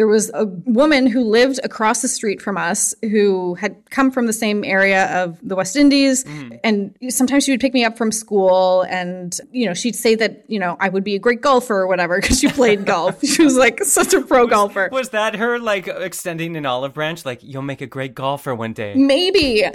there was a woman who lived across the street from us who had come from the same area of the West Indies. Mm. And sometimes she would pick me up from school and, you know, she'd say that, you know, I would be a great golfer or whatever because she played golf. She was like such a pro was, golfer. Was that her like extending an olive branch? Like, you'll make a great golfer one day. Maybe.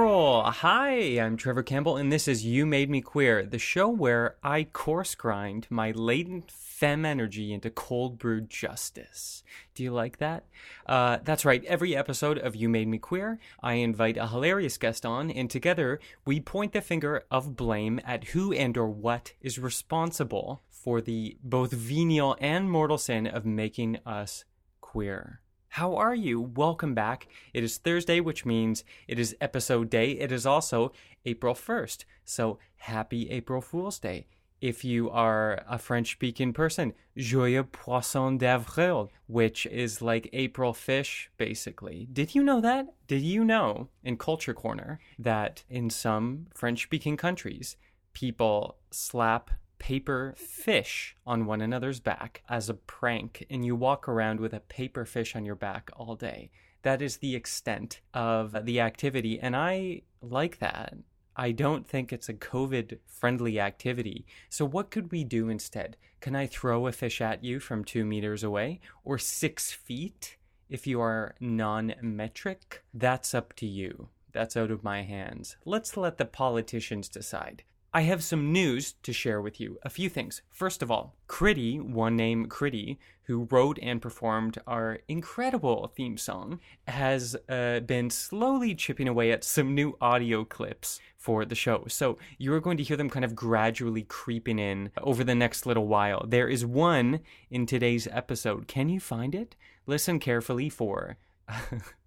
April. Hi, I'm Trevor Campbell, and this is You Made Me Queer, the show where I course grind my latent femme energy into cold brewed justice. Do you like that? Uh, that's right. Every episode of You Made Me Queer, I invite a hilarious guest on, and together we point the finger of blame at who and or what is responsible for the both venial and mortal sin of making us queer. How are you? Welcome back. It is Thursday, which means it is episode day. It is also April 1st. So happy April Fool's Day. If you are a French speaking person, Joyeux Poisson d'Avril, which is like April fish, basically. Did you know that? Did you know in Culture Corner that in some French speaking countries, people slap paper fish on one another's back as a prank, and you walk around with a paper fish on your back all day. That is the extent of the activity, and I like that. I don't think it's a COVID friendly activity. So, what could we do instead? Can I throw a fish at you from two meters away or six feet if you are non metric? That's up to you. That's out of my hands. Let's let the politicians decide. I have some news to share with you. A few things. First of all, Critty, one name Critty, who wrote and performed our incredible theme song, has uh, been slowly chipping away at some new audio clips for the show. So you're going to hear them kind of gradually creeping in over the next little while. There is one in today's episode. Can you find it? Listen carefully for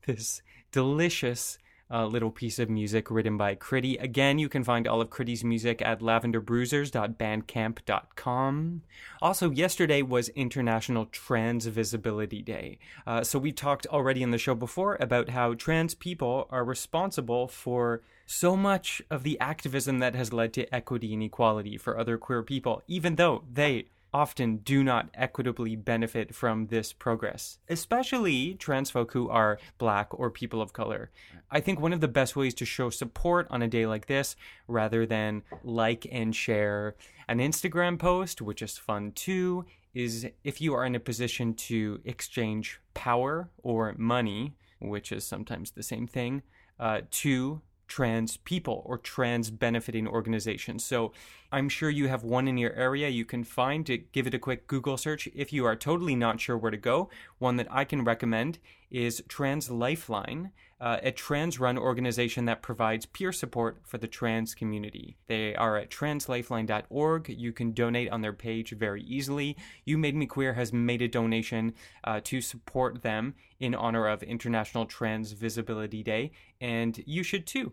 this delicious uh, little piece of music written by Critty. Again, you can find all of Critty's music at lavenderbruisers.bandcamp.com. Also, yesterday was International Trans Visibility Day. Uh, so we talked already in the show before about how trans people are responsible for so much of the activism that has led to equity and equality for other queer people, even though they often do not equitably benefit from this progress, especially trans folk who are black or people of color. I think one of the best ways to show support on a day like this, rather than like and share an Instagram post, which is fun too, is if you are in a position to exchange power or money, which is sometimes the same thing, uh, to trans people or trans benefiting organizations. So I'm sure you have one in your area you can find to give it a quick Google search. If you are totally not sure where to go, one that I can recommend is Trans Lifeline uh, a trans run organization that provides peer support for the trans community. They are at translifeline.org. You can donate on their page very easily. You Made Me Queer has made a donation uh, to support them in honor of International Trans Visibility Day, and you should too.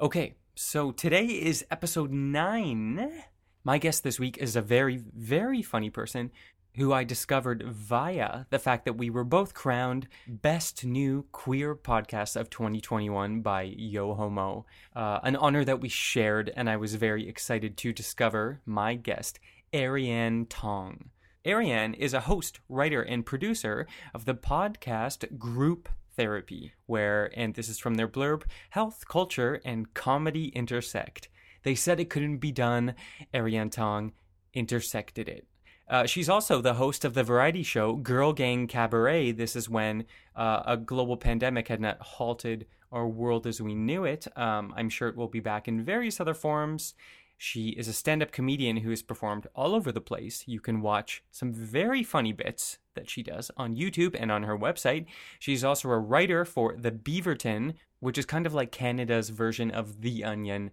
Okay, so today is episode nine. My guest this week is a very, very funny person who I discovered via the fact that we were both crowned Best New Queer Podcast of 2021 by Yo Homo, uh, an honor that we shared, and I was very excited to discover my guest, Arianne Tong. Arianne is a host, writer, and producer of the podcast Group Therapy, where, and this is from their blurb, health, culture, and comedy intersect. They said it couldn't be done. Arianne Tong intersected it. Uh, she's also the host of the variety show Girl Gang Cabaret. This is when uh, a global pandemic had not halted our world as we knew it. Um, I'm sure it will be back in various other forms. She is a stand up comedian who has performed all over the place. You can watch some very funny bits that she does on YouTube and on her website. She's also a writer for The Beaverton, which is kind of like Canada's version of The Onion.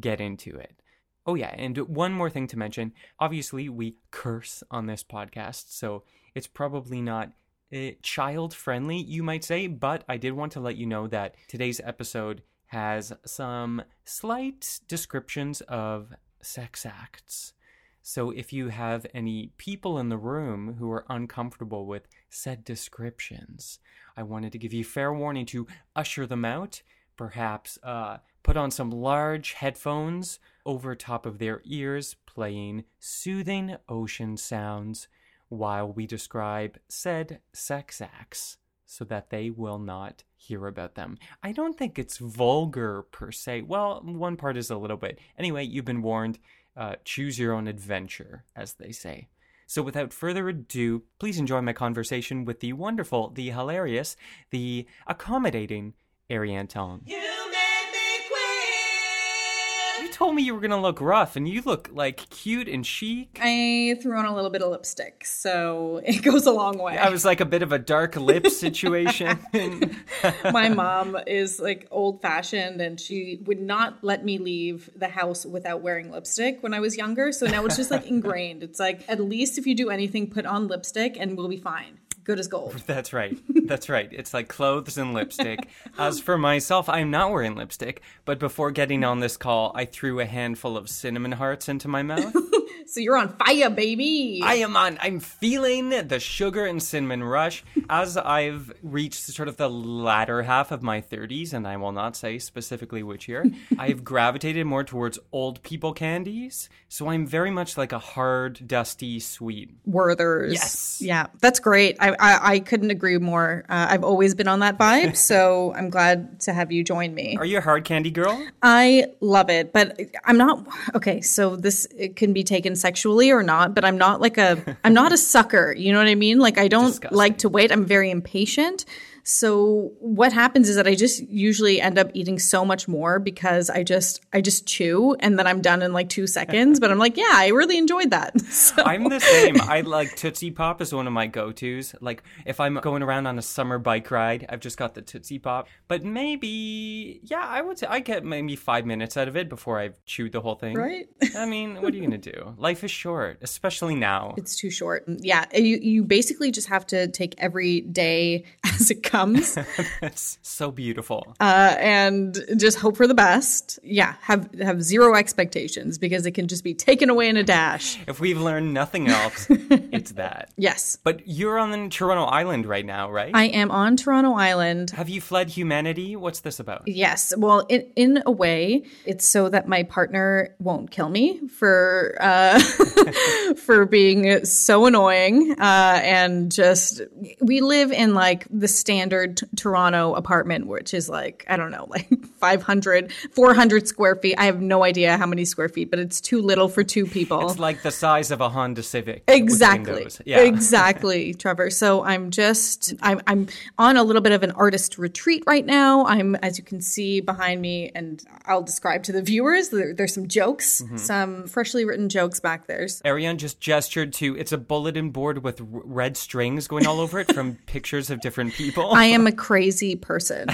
Get into it. Oh, yeah. And one more thing to mention obviously, we curse on this podcast, so it's probably not uh, child friendly, you might say, but I did want to let you know that today's episode has some slight descriptions of sex acts. So if you have any people in the room who are uncomfortable with said descriptions, I wanted to give you fair warning to usher them out. Perhaps uh, put on some large headphones over top of their ears, playing soothing ocean sounds while we describe said sex acts so that they will not hear about them. I don't think it's vulgar per se. Well, one part is a little bit. Anyway, you've been warned. Uh, choose your own adventure, as they say. So, without further ado, please enjoy my conversation with the wonderful, the hilarious, the accommodating Arianne Tong. You made me queen. You told me you were gonna look rough, and you look like cute and chic. I threw on a little bit of lipstick, so it goes a long way. I was like a bit of a dark lip situation. My mom is like old fashioned and she would not let me leave the house without wearing lipstick when I was younger. So now it's just like ingrained. It's like, at least if you do anything, put on lipstick and we'll be fine. Good as gold. That's right. That's right. It's like clothes and lipstick. As for myself, I'm not wearing lipstick, but before getting on this call, I threw a handful of cinnamon hearts into my mouth. So you're on fire, baby. I am on. I'm feeling the sugar and cinnamon rush as I've reached sort of the latter half of my 30s, and I will not say specifically which year. I've gravitated more towards old people candies, so I'm very much like a hard, dusty sweet. Werther's. Yes. Yeah, that's great. I, I, I couldn't agree more. Uh, I've always been on that vibe, so I'm glad to have you join me. Are you a hard candy girl? I love it, but I'm not okay. So this it can be taken sexually or not, but I'm not like a I'm not a sucker. You know what I mean? Like I don't Disgusting. like to wait. I'm very impatient. So what happens is that I just usually end up eating so much more because I just I just chew and then I'm done in like two seconds. But I'm like, yeah, I really enjoyed that. So I'm the same. I like Tootsie Pop is one of my go-tos. Like if I'm going around on a summer bike ride, I've just got the Tootsie Pop. But maybe, yeah, I would say I get maybe five minutes out of it before I've chewed the whole thing. Right. I mean, what are you gonna do? Life is short, especially now. it's too short. Yeah, you you basically just have to take every day as it comes. It's so beautiful. uh, and just hope for the best. Yeah, have have zero expectations because it can just be taken away in a dash. If we've learned nothing else, it's that. Yes, But you're on Toronto Island right now, right? I am on Toronto Island. Have you fled humanity? What's this about? Yes, well, in in a way, it's so that my partner won't kill me for uh, for being so annoying uh, and just we live in like the standard t- Toronto apartment, which is like I don't know, like 500, 400 square feet. I have no idea how many square feet, but it's too little for two people. It's like the size of a Honda Civic. Exactly. Yeah. Exactly, Trevor. So I'm just I'm I'm on a little bit of an artist retreat right now. I'm as you can see behind me and I'll describe to the viewers there, there's some jokes, Mm-hmm. some freshly written jokes back there. So- Arianne just gestured to it's a bulletin board with r- red strings going all over it from pictures of different people. I am a crazy person.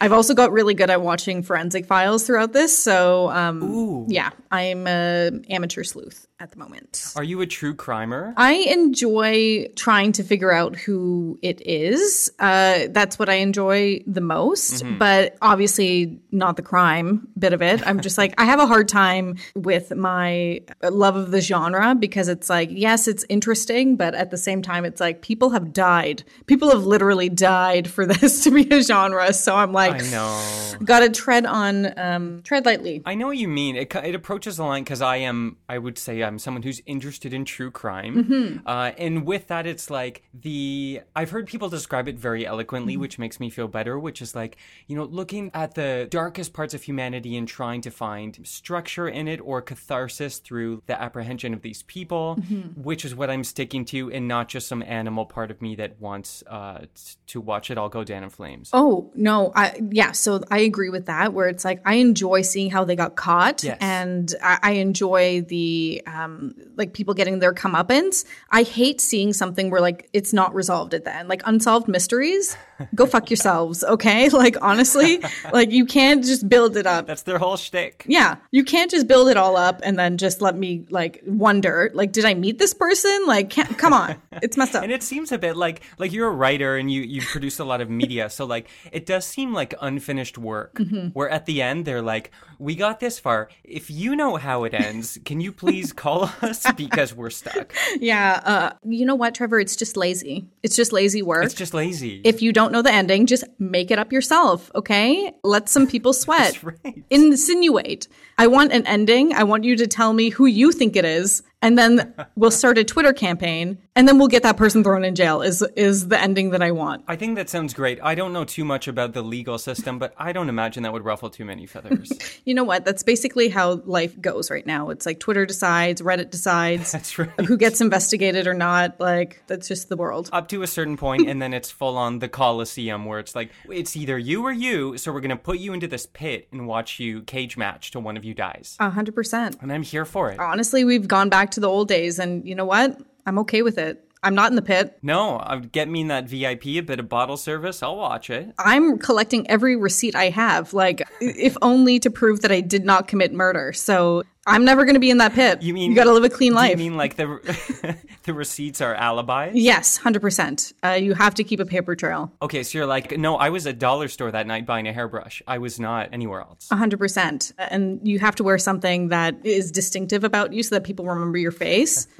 I've also got really good at watching forensic files throughout this. So, um, yeah, I'm a amateur sleuth at the moment. Are you a true crimer? I enjoy trying to figure out who it is. Uh, that's what I enjoy the most, but obviously not the crime bit of it. I'm just like, I have a hard time with my love of the genre because it's like, yes, it's interesting, but at the same time, it's like people have died. People have literally died for this to be a genre. So I'm like, I know. gotta tread on, um, tread lightly. I know what you mean. It, it approaches the line because I am, I would say, I'm someone who's interested in true crime. Mm-hmm. Uh, and with that, it's like the, I've heard people describe it very eloquently, Mm-hmm. which makes me feel better, which is like, you know, looking at the darkest parts of humanity and trying to find structure in it or catharsis through the apprehension of these people, Mm-hmm. which is what I'm sticking to, and not just some animal part of me that wants uh, to watch it all go down in flames. Oh no, I yeah. So I agree with that. Where it's like I enjoy seeing how they got caught, Yes. and I, I enjoy the um like people getting their comeuppance. I hate seeing something where like it's not resolved at the end, like unsolved mysteries. go fuck yourselves, okay? Like honestly, like you can't just build it up. That's their whole shtick. Yeah, you can't just build it all up and then just let me like wonder, like, did I meet this person? Like, can't, come on, it's messed up. And it seems a bit like like you're a writer and you you produce a lot of media, so like it does seem like unfinished work. Mm-hmm. Where at the end they're like, "We got this far. If you know how it ends, can you please call us because we're stuck." yeah, uh, you know what, Trevor? It's just lazy. It's just lazy work. It's just lazy. if you don't know the ending, just make it up yourself, okay? Let some people sweat. That's right. Insinuate. I want an ending. I want you to tell me who you think it is, and then we'll start a Twitter campaign, and then we'll get that person thrown in jail. Is is the ending that I want? I think that sounds great. I don't know too much about the legal system, but I don't imagine that would ruffle too many feathers. You know what? That's basically how life goes right now. It's like Twitter decides, Reddit decides That's right. who gets investigated or not. Like that's just the world. Up to a certain point, and then it's full on the Coliseum, where it's like it's either you or you. So we're gonna put you into this pit and watch you cage match to one of you dies. A hundred percent. And I'm here for it. Honestly, we've gone back to the old days, and you know what? I'm okay with it. I'm not in the pit. No, uh, get me in that VIP, a bit of bottle service. I'll watch it. I'm collecting every receipt I have, like, if only to prove that I did not commit murder. So I'm never going to be in that pit. You mean you got to live a clean life? You mean like the the receipts are alibis? yes, hundred percent. Uh, you have to keep a paper trail. Okay, so you're like, no, I was at dollar store that night buying a hairbrush. I was not anywhere else. A hundred percent. And you have to wear something that is distinctive about you, so that people remember your face.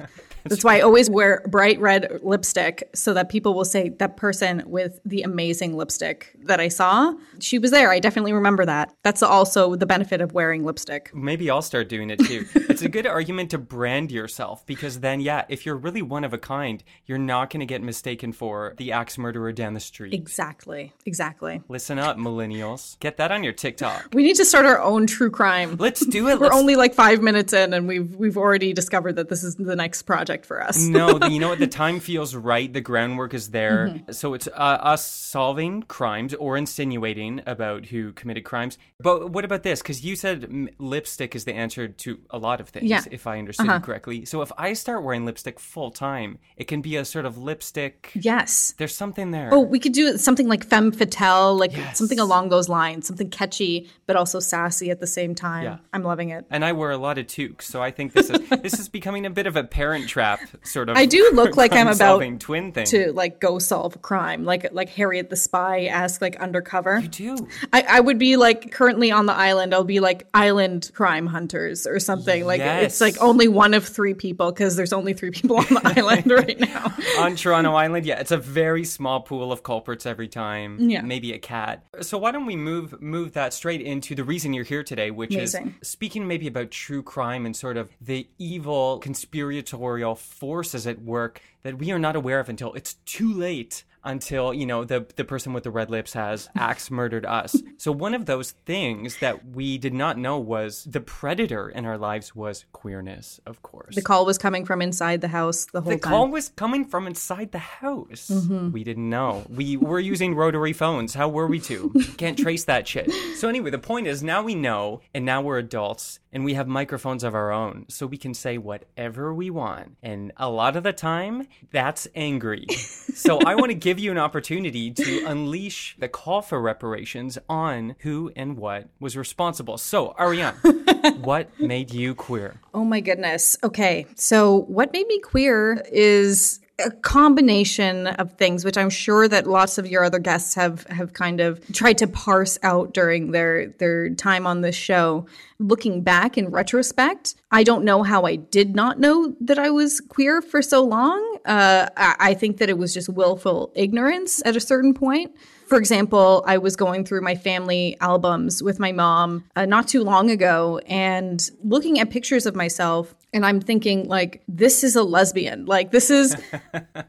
That's why I always wear bright red lipstick so that people will say that person with the amazing lipstick that I saw, she was there. I definitely remember that. That's also the benefit of wearing lipstick. Maybe I'll start doing it too. it's a good argument to brand yourself because then, yeah, if you're really one of a kind, you're not going to get mistaken for the axe murderer down the street. Exactly. Exactly. Listen up, millennials. Get that on your TikTok. We need to start our own true crime. Let's do it. We're Let's only like five minutes in, and we've we've already discovered that this is the next project for us. no, the- you know what? The time feels right. The groundwork is there. Mm-hmm. So it's uh, us solving crimes or insinuating about who committed crimes. But what about this? Because you said lipstick is the answer to a lot of things, Yeah. Uh-huh. if I understood you correctly. So if I start wearing lipstick full time, it can be a sort of lipstick. Yes. There's something there. Oh, we could do something like femme fatale, like Yes. something along those lines, something catchy but also sassy at the same time. Yeah. I'm loving it. And I wear a lot of toques, so I think this is this is becoming a bit of a parent trap sort of. I do look like I'm about twin thing. To like go solve a crime, like like Harriet the Spy ask like undercover. You do. I, I would be like currently on the island. I'll be like island crime hunters or something. Like it's like only one of three people because there's only three people on the island right now. on Toronto Island, yeah, it's a very small pool of culprits every time. Yeah. maybe a cat. So why don't we move move that straight into the reason you're here today, which Amazing. is speaking maybe about true crime and sort of the evil conspiratorial forces at work that we are not aware of until it's too late. Until you know the the person with the red lips has axe murdered us. So one of those things that we did not know was the predator in our lives was queerness, of course. The call was coming from inside the house the whole The time. call was coming from inside the house. Mm-hmm. We didn't know. We were using rotary phones. How were we to? Can't trace that shit. So anyway, the point is now we know, and now we're adults, and we have microphones of our own, so we can say whatever we want. And a lot of the time, that's angry. so I want to give you an opportunity to unleash the call for reparations on who and what was responsible. So Arianne, what made you queer? Oh my goodness. Okay. So, what made me queer is a combination of things which I'm sure that lots of your other guests have have kind of tried to parse out during their their time on this show. Looking back in retrospect, I don't know how I did not know that I was queer for so long. Uh, I, think that it was just willful ignorance at a certain point. For example, I was going through my family albums with my mom uh, not too long ago and looking at pictures of myself. And I'm thinking, like, this is a lesbian. Like, this is,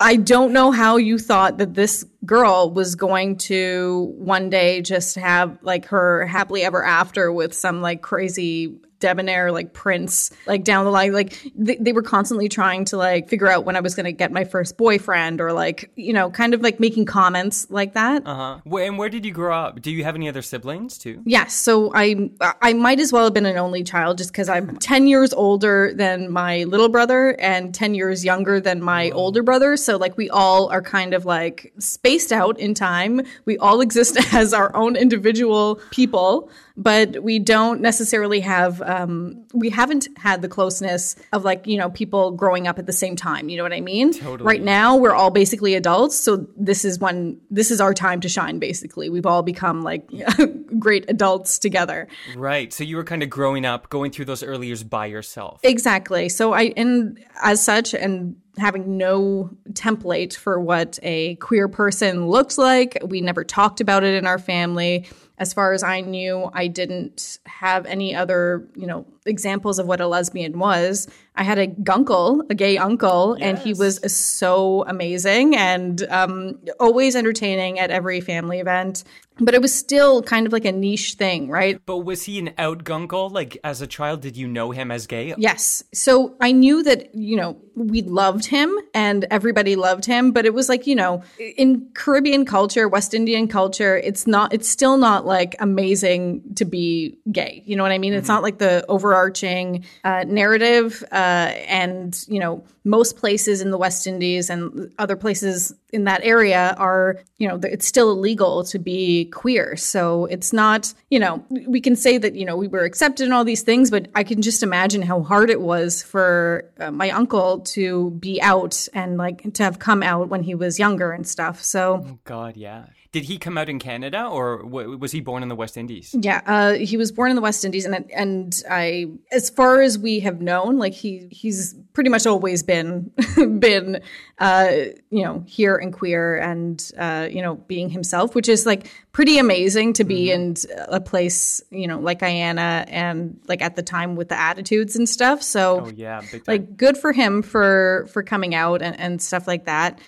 I don't know how you thought that this girl was going to one day just have like her happily ever after with some like crazy debonair like prince like down the line like they, they were constantly trying to like figure out when i was going to get my first boyfriend or like you know kind of like making comments like that Uh-huh. Where, and where did you grow up? Do you have any other siblings too? Yes, so I I might as well have been an only child just because I'm ten years older than my little brother and ten years younger than my older brother. So like we all are kind of like spaced out in time. We all exist as our own individual people, but we don't necessarily have um, we haven't had the closeness of like you know people growing up at the same time. You know what I mean? Totally. Right now we're all basically adults, so this is when this is our time to shine. Basically, we've all become like great adults together. Right. So you were kind of growing up, going through those early years by yourself. Exactly. So I, and as such, and having no template for what a queer person looked like, we never talked about it in our family. As far as I knew, I didn't have any other, you know, examples of what a lesbian was. I had a gunkle, a gay uncle, and he was so amazing and um, always entertaining at every family event. But it was still kind of like a niche thing, right? But was he an out gunkle? Like as a child, did you know him as gay? Yes. So I knew that, you know, we loved him and everybody loved him, but it was like, you know, in Caribbean culture, West Indian culture, it's not, it's still not like amazing to be gay. You know what I mean? It's not like the overarching uh, narrative. Uh, and, you know, most places in the West Indies and other places in that area are, you know, it's still illegal to be queer. So it's not, you know, we can say that, you know, we were accepted in all these things, but I can just imagine how hard it was for uh, my uncle to be out and like to have come out when he was younger and stuff. So God, yeah. Did he come out in Canada or w- was he born in the West Indies? yeah, uh, he was born in the West Indies, and and I, as far as we have known, like he he's pretty much always been been uh, you know here and queer and uh, you know being himself, which is like pretty amazing to be in a place you know like Guyana and like at the time with the attitudes and stuff. So Oh yeah, like good for him for for coming out and, and stuff like that.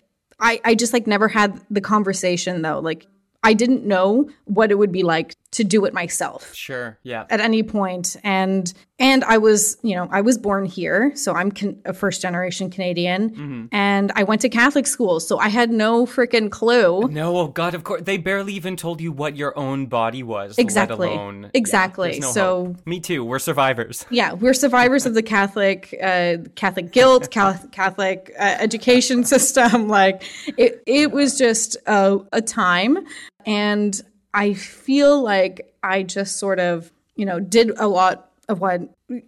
I i just like never had the conversation though. Like i didn't know what it would be like to do it myself sure, yeah. at any point and and i was you know i was born here so i'm can, a first generation canadian and i went to catholic school so i had no freaking clue No, oh God, of course. They barely even told you what your own body was. Exactly. Let alone, Exactly. Yeah, no So- hope. me too. We're survivors. yeah, we're survivors of the Catholic uh, Catholic guilt, Catholic, Catholic uh, education system. Like it, it was just a, a time, and I feel like I just sort of, you know, did a lot of what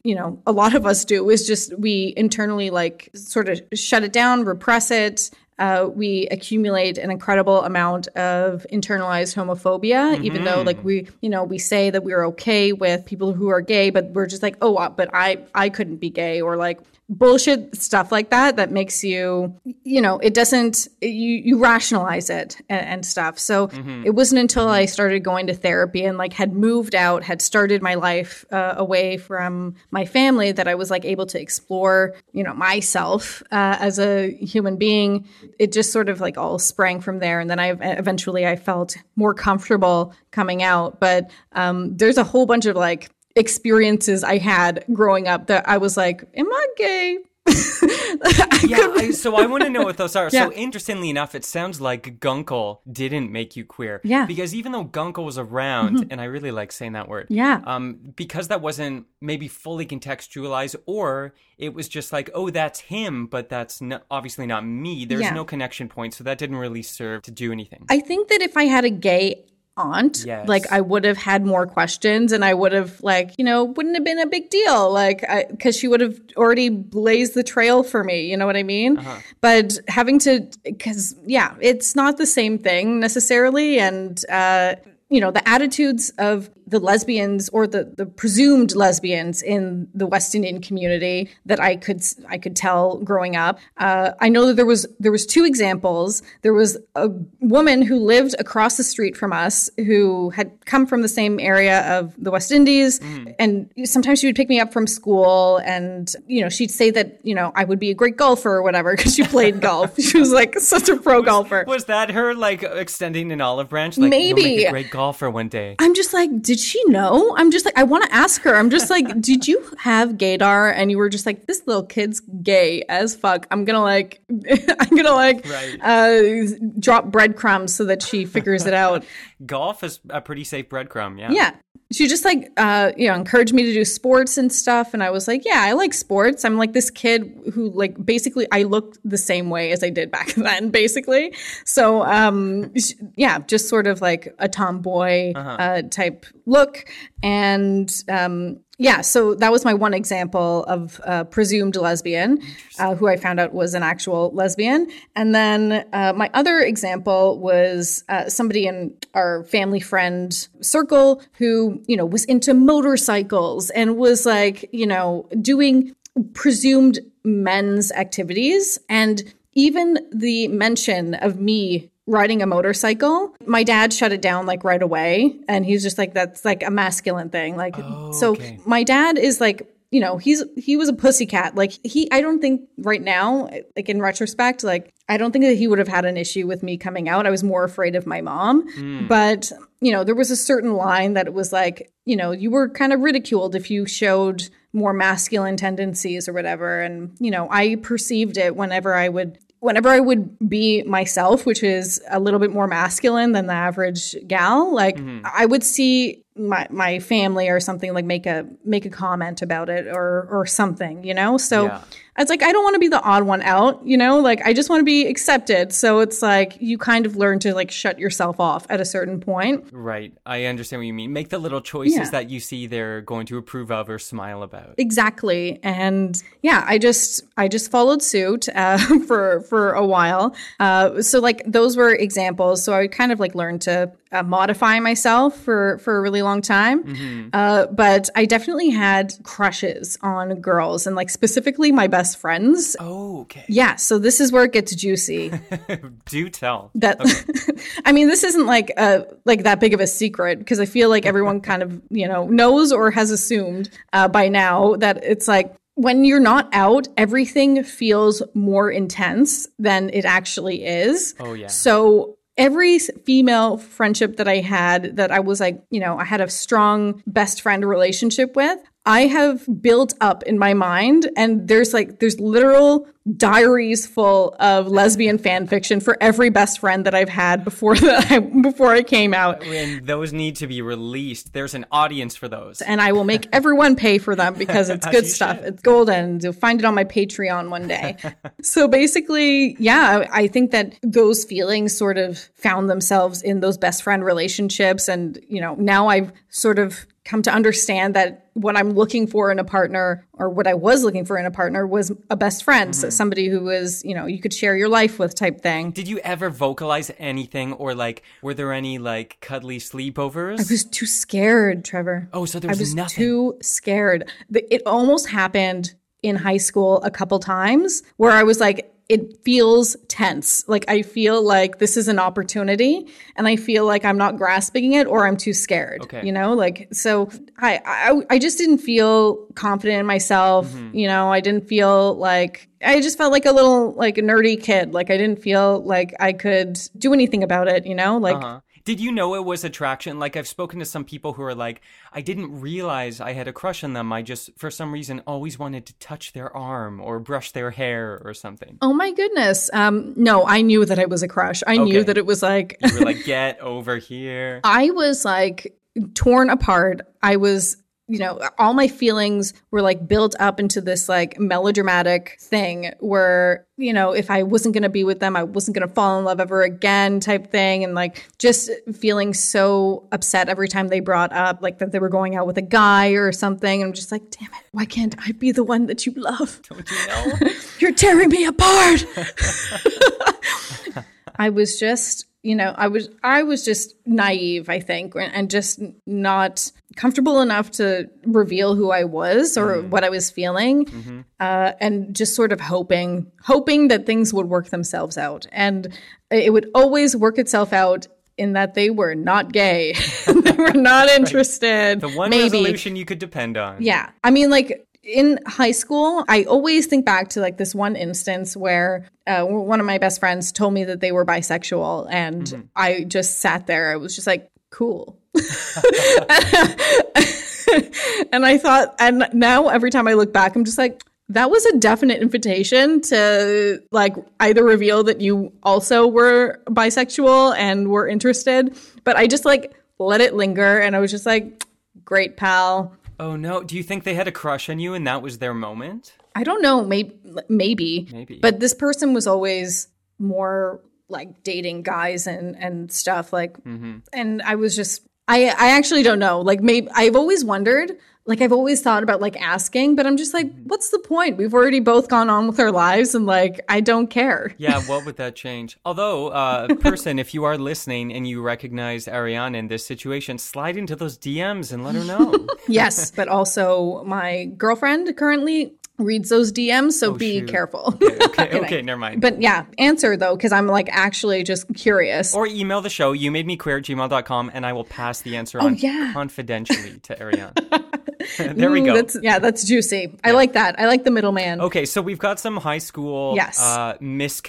you know a lot of us do is just we internally like sort of shut it down, repress it. Uh, we accumulate an incredible amount of internalized homophobia, even though like we, you know, we say that we're okay with people who are gay, but we're just like, oh, uh, but I, I couldn't be gay, or like bullshit stuff like that that makes you, you know, it doesn't, you you rationalize it and, and stuff. So it wasn't until I started going to therapy and like had moved out, had started my life uh, away from my family that I was like able to explore, you know, myself uh, as a human being. It just sort of like all sprang from there, and then I eventually I felt more comfortable coming out. But um, there's a whole bunch of like experiences I had growing up that I was like, "Am I gay?" I Yeah, I, so I want to know what those are. So interestingly enough, it sounds like Gunkle didn't make you queer. Yeah. Mm-hmm. Because even though Gunkle was around, and I really like saying that word. Yeah. Um, because that wasn't maybe fully contextualized, or it was just like, oh, that's him, but that's no, obviously not me. There's Yeah. no connection point, so that didn't really serve to do anything. I think that if I had a gay aunt, Yes. like I would have had more questions and I would have like, you know, wouldn't have been a big deal. Like, cause she would have already blazed the trail for me. You know what I mean? But having to, cause yeah, it's not the same thing necessarily. And, uh, you know, the attitudes of the lesbians or the, the presumed lesbians in the West Indian community that I could I could tell growing up. Uh, I know that there was there was two examples. There was a woman who lived across the street from us who had come from the same area of the West Indies, and sometimes she would pick me up from school, and you know she'd say that you know I would be a great golfer or whatever because she played golf. She was like such a pro golfer. Was that her like extending an olive branch? Like, you'll Maybe. a great golfer one day. I'm just like, did did she know? I'm just like, I want to ask her. I'm just like, did you have gaydar? And you were just like, this little kid's gay as fuck. I'm gonna like, I'm gonna like, Right. uh, drop breadcrumbs so that she figures it out. Golf is a pretty safe breadcrumb. Yeah. Yeah. She just like uh you know encouraged me to do sports and stuff and I was like, yeah, I like sports. I'm like this kid who like basically I looked the same way as I did back then basically. So um yeah, just sort of like a tomboy uh type look and um yeah, so that was my one example of uh, presumed lesbian, uh, who I found out was an actual lesbian. And then uh, my other example was uh, somebody in our family friend circle who, you know, was into motorcycles and was like, you know, doing presumed men's activities. And even the mention of me riding a motorcycle, my dad shut it down like right away. And he's just like, that's like a masculine thing. Like, so oh, okay. my dad is like, you know, he's he was a pussycat. Like he I don't think right now, like in retrospect, like I don't think that he would have had an issue with me coming out. I was more afraid of my mom. Hmm. But, you know, there was a certain line that it was like, you know, you were kind of ridiculed if you showed more masculine tendencies or whatever. And, you know, I perceived it whenever I would whenever I would be myself, which is a little bit more masculine than the average gal, like mm-hmm. I would see my my family or something like make a make a comment about it or or something, you know? So Yeah. it's like I don't want to be the odd one out, you know? Like I just want to be accepted. So it's like you kind of learn to like shut yourself off at a certain point. Right. I understand what you mean. Make the little choices Yeah. that you see they're going to approve of or smile about. Exactly. And yeah, I just I just followed suit uh, for for a while. Uh, so like those were examples. So I kind of like learned to uh, modify myself for for a really long time. Uh, but I definitely had crushes on girls and like specifically my best friends. Oh, okay. Yeah. So this is where it gets juicy. Do tell. that I mean this isn't like a like that big of a secret because I feel like everyone kind of you know knows or has assumed uh, by now that it's like when you're not out everything feels more intense than it actually is. Oh, yeah. So every female friendship that I had that I was like, you know, I had a strong best friend relationship with, I have built up in my mind and there's like there's literal diaries full of lesbian fan fiction for every best friend that I've had before I, before I came out. And those need to be released. There's an audience for those. And I will make everyone pay for them because it's good stuff. should. It's golden. You'll find it on my Patreon one day. so basically, yeah, I think that those feelings sort of found themselves in those best friend relationships. And, you know, now I've sort of come to understand that what I'm looking for in a partner or what I was looking for in a partner was a best friend. Mm-hmm. So somebody who was, you know, you could share your life with type thing. Did you ever vocalize anything or like were there any like cuddly sleepovers? I was too scared, Trevor. oh, so there was, I was, nothing. too scared. It almost happened in high school a couple times where I was like, it feels tense. Like I feel like this is an opportunity and I feel like I'm not grasping it or I'm too scared. Okay. You know, like so I I, I just didn't feel confident in myself. Mm-hmm. You know, I didn't feel like I just felt like a little like a nerdy kid. Like I didn't feel like I could do anything about it, you know? Like Uh-huh. Did you know it was attraction? Like I've spoken to some people who are like, I didn't realize I had a crush on them. I just, for some reason, always wanted to touch their arm or brush their hair or something. Oh my goodness. Um, no, I knew that it was a crush. I knew that it was like You were like, get over here. I was like torn apart. I was, you know, all my feelings were like built up into this like melodramatic thing where, you know, if I wasn't going to be with them, I wasn't going to fall in love ever again type thing. And like just feeling so upset every time they brought up like that they were going out with a guy or something. And I'm just like, damn it, why can't I be the one that you love? Don't you know? You're tearing me apart. I was just, you know, I was I was just naive, I think, and just not comfortable enough to reveal who I was or what I was feeling, uh, and just sort of hoping, hoping that things would work themselves out, and it would always work itself out. In that they were not gay, they were not interested. The one maybe. resolution you could depend on. Yeah. I mean, like in high school, I always think back to like this one instance where uh, one of my best friends told me that they were bisexual. And I just sat there. I was just like, cool. and I thought, and now every time I look back, I'm just like, that was a definite invitation to like either reveal that you also were bisexual and were interested, but I just like let it linger and I was just like, great pal. Oh no, do you think they had a crush on you and that was their moment? I don't know, maybe maybe. Maybe. But this person was always more like dating guys and and stuff like mm-hmm. and I was just I I actually don't know. Like maybe I've always wondered like I've always thought about like asking, but I'm just like what's the point? We've already both gone on with our lives and like I don't care. Yeah, what would that change? Although, uh, person, if you are listening and you recognize Arianne in this situation, slide into those DMs and let her know. Yes, but also my girlfriend currently reads those DMs, so be shoot. careful. Okay, okay, never mind. But yeah, answer though, because I'm like actually just curious. or email the show, you made me queer at gmail.com, and I will pass the answer on Oh, yeah. confidentially to Arianne. there we go. That's yeah, that's juicy. I like that. I like the middleman. Okay, so we've got some high school Yes. uh,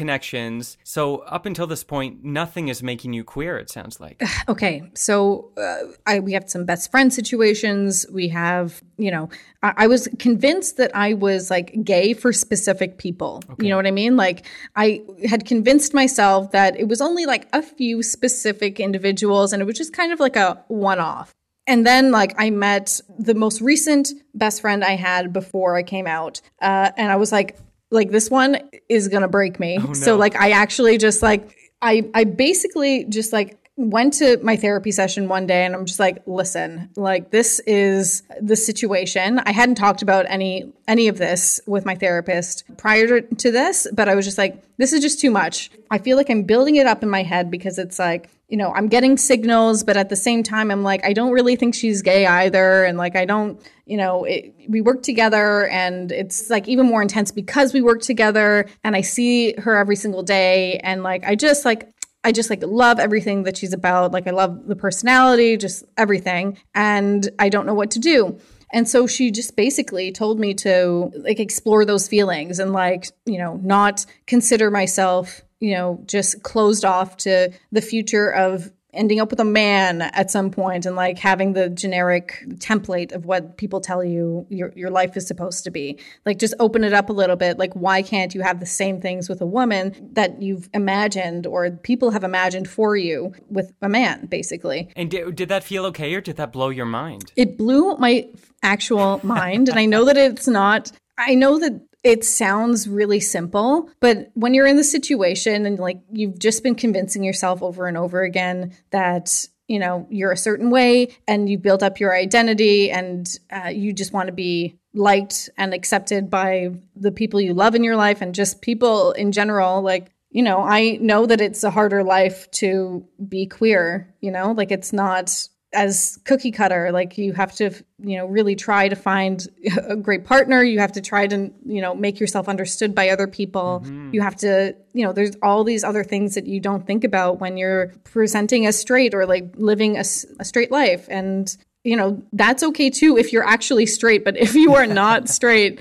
misconnections. So up until this point, nothing is making you queer. It sounds like. Okay, so uh, I we have some best friend situations. We have, you know, I, I was convinced that I was like gay for specific people. You know what I mean? Like I had convinced myself that it was only like a few specific individuals, and it was just kind of like a one off. And then, like, I met the most recent best friend I had before I came out, uh, and I was like, like this one is gonna break me. So, like, I actually just like I I basically just like went to my therapy session one day and I'm just like, listen, like this is the situation. I hadn't talked about any any of this with my therapist prior to, this, but I was just like, this is just too much. I feel like I'm building it up in my head because it's like, you know, I'm getting signals, but at the same time, I'm like, I don't really think she's gay either. And like, I don't, you know, it, we work together and it's like even more intense because we work together and I see her every single day. And like, I just like, I just like love everything that she's about. Like I love the personality, just everything. And I don't know what to do. And so she just basically told me to like explore those feelings and like, you know, not consider myself, you know, just closed off to the future of ending up with a man at some point and like having the generic template of what people tell you your your life is supposed to be. Like just open it up a little bit. Like why can't you have the same things with a woman that you've imagined or people have imagined for you with a man basically. And did, did that feel okay, or did that blow your mind? It blew my actual mind and I know that it's not I know that it sounds really simple, but when you're in the situation and like you've just been convincing yourself over and over again that you know you're a certain way and you build up your identity and uh, you just want to be liked and accepted by the people you love in your life and just people in general like you know i know that it's a harder life to be queer you know? Like it's not as cookie cutter like you have to you know really try to find a great partner. You have to try to you know make yourself understood by other people. Mm-hmm. You have to you know there's all these other things that you don't think about when you're presenting as straight or like living a straight life. And you know that's okay too if you're actually straight. But if you are not straight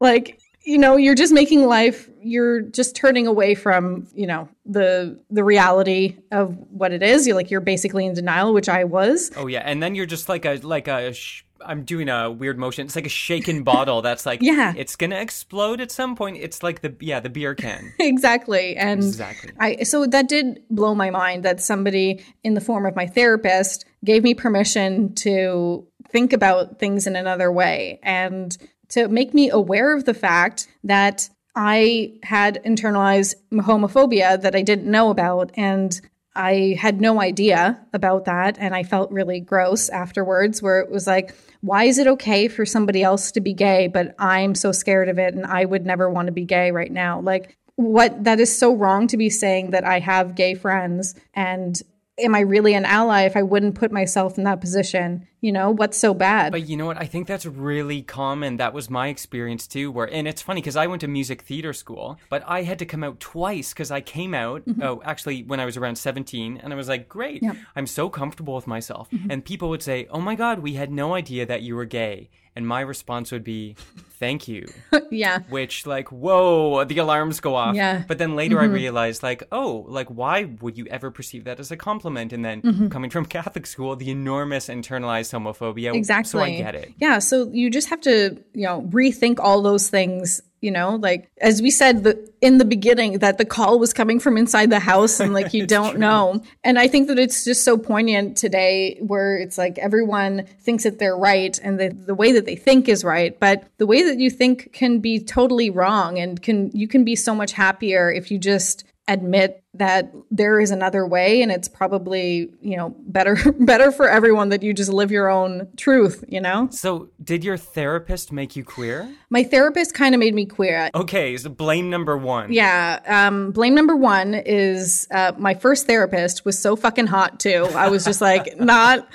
like you know you're just making life you're just turning away from you know the the reality of what it is you're like you're basically in denial which i was Oh yeah, and then you're just like a like a. Sh- I'm doing a weird motion. It's like a shaken bottle that's like Yeah. it's gonna explode at some point. It's like the yeah the beer can. exactly and Exactly. i so that did blow my mind that somebody in the form of my therapist gave me permission to think about things in another way and to make me aware of the fact that i had internalized homophobia that i didn't know about and I had no idea about that. And I felt really gross afterwards, where it was like, why is it okay for somebody else to be gay, but I'm so scared of it and I would never want to be gay right now? Like, what that is so wrong to be saying that I have gay friends and am I really an ally if I wouldn't put myself in that position? You know, what's so bad? But you know what? I think that's really common. That was my experience too. Where and it's funny because I went to music theater school, but I had to come out twice because I came out. Mm-hmm. Oh, actually, when I was around seventeen, and I was like, "Great, I'm so comfortable with myself." Mm-hmm. And people would say, "Oh my God, we had no idea that you were gay." And my response would be, thank you. yeah. Which, like, whoa, the alarms go off. Yeah. But then later I mm-hmm. realized, like, oh, like, why would you ever perceive that as a compliment? And then mm-hmm. coming from Catholic school, the enormous internalized homophobia. Exactly. So I get it. Yeah. So you just have to, you know, rethink all those things. You know, like as we said the, in the beginning, that the call was coming from inside the house, and like you don't know. And I think that it's just so poignant today, where it's like everyone thinks that they're right, and the the way that they think is right, but the way that you think can be totally wrong, and can you can be so much happier if you just admit that there is another way and it's probably you know better better for everyone that you just live your own truth you know? So, did your therapist make you queer? my therapist kind of made me queer. Okay, so blame number one. yeah um, blame number one is uh, my first therapist was so fucking hot too. I was just like not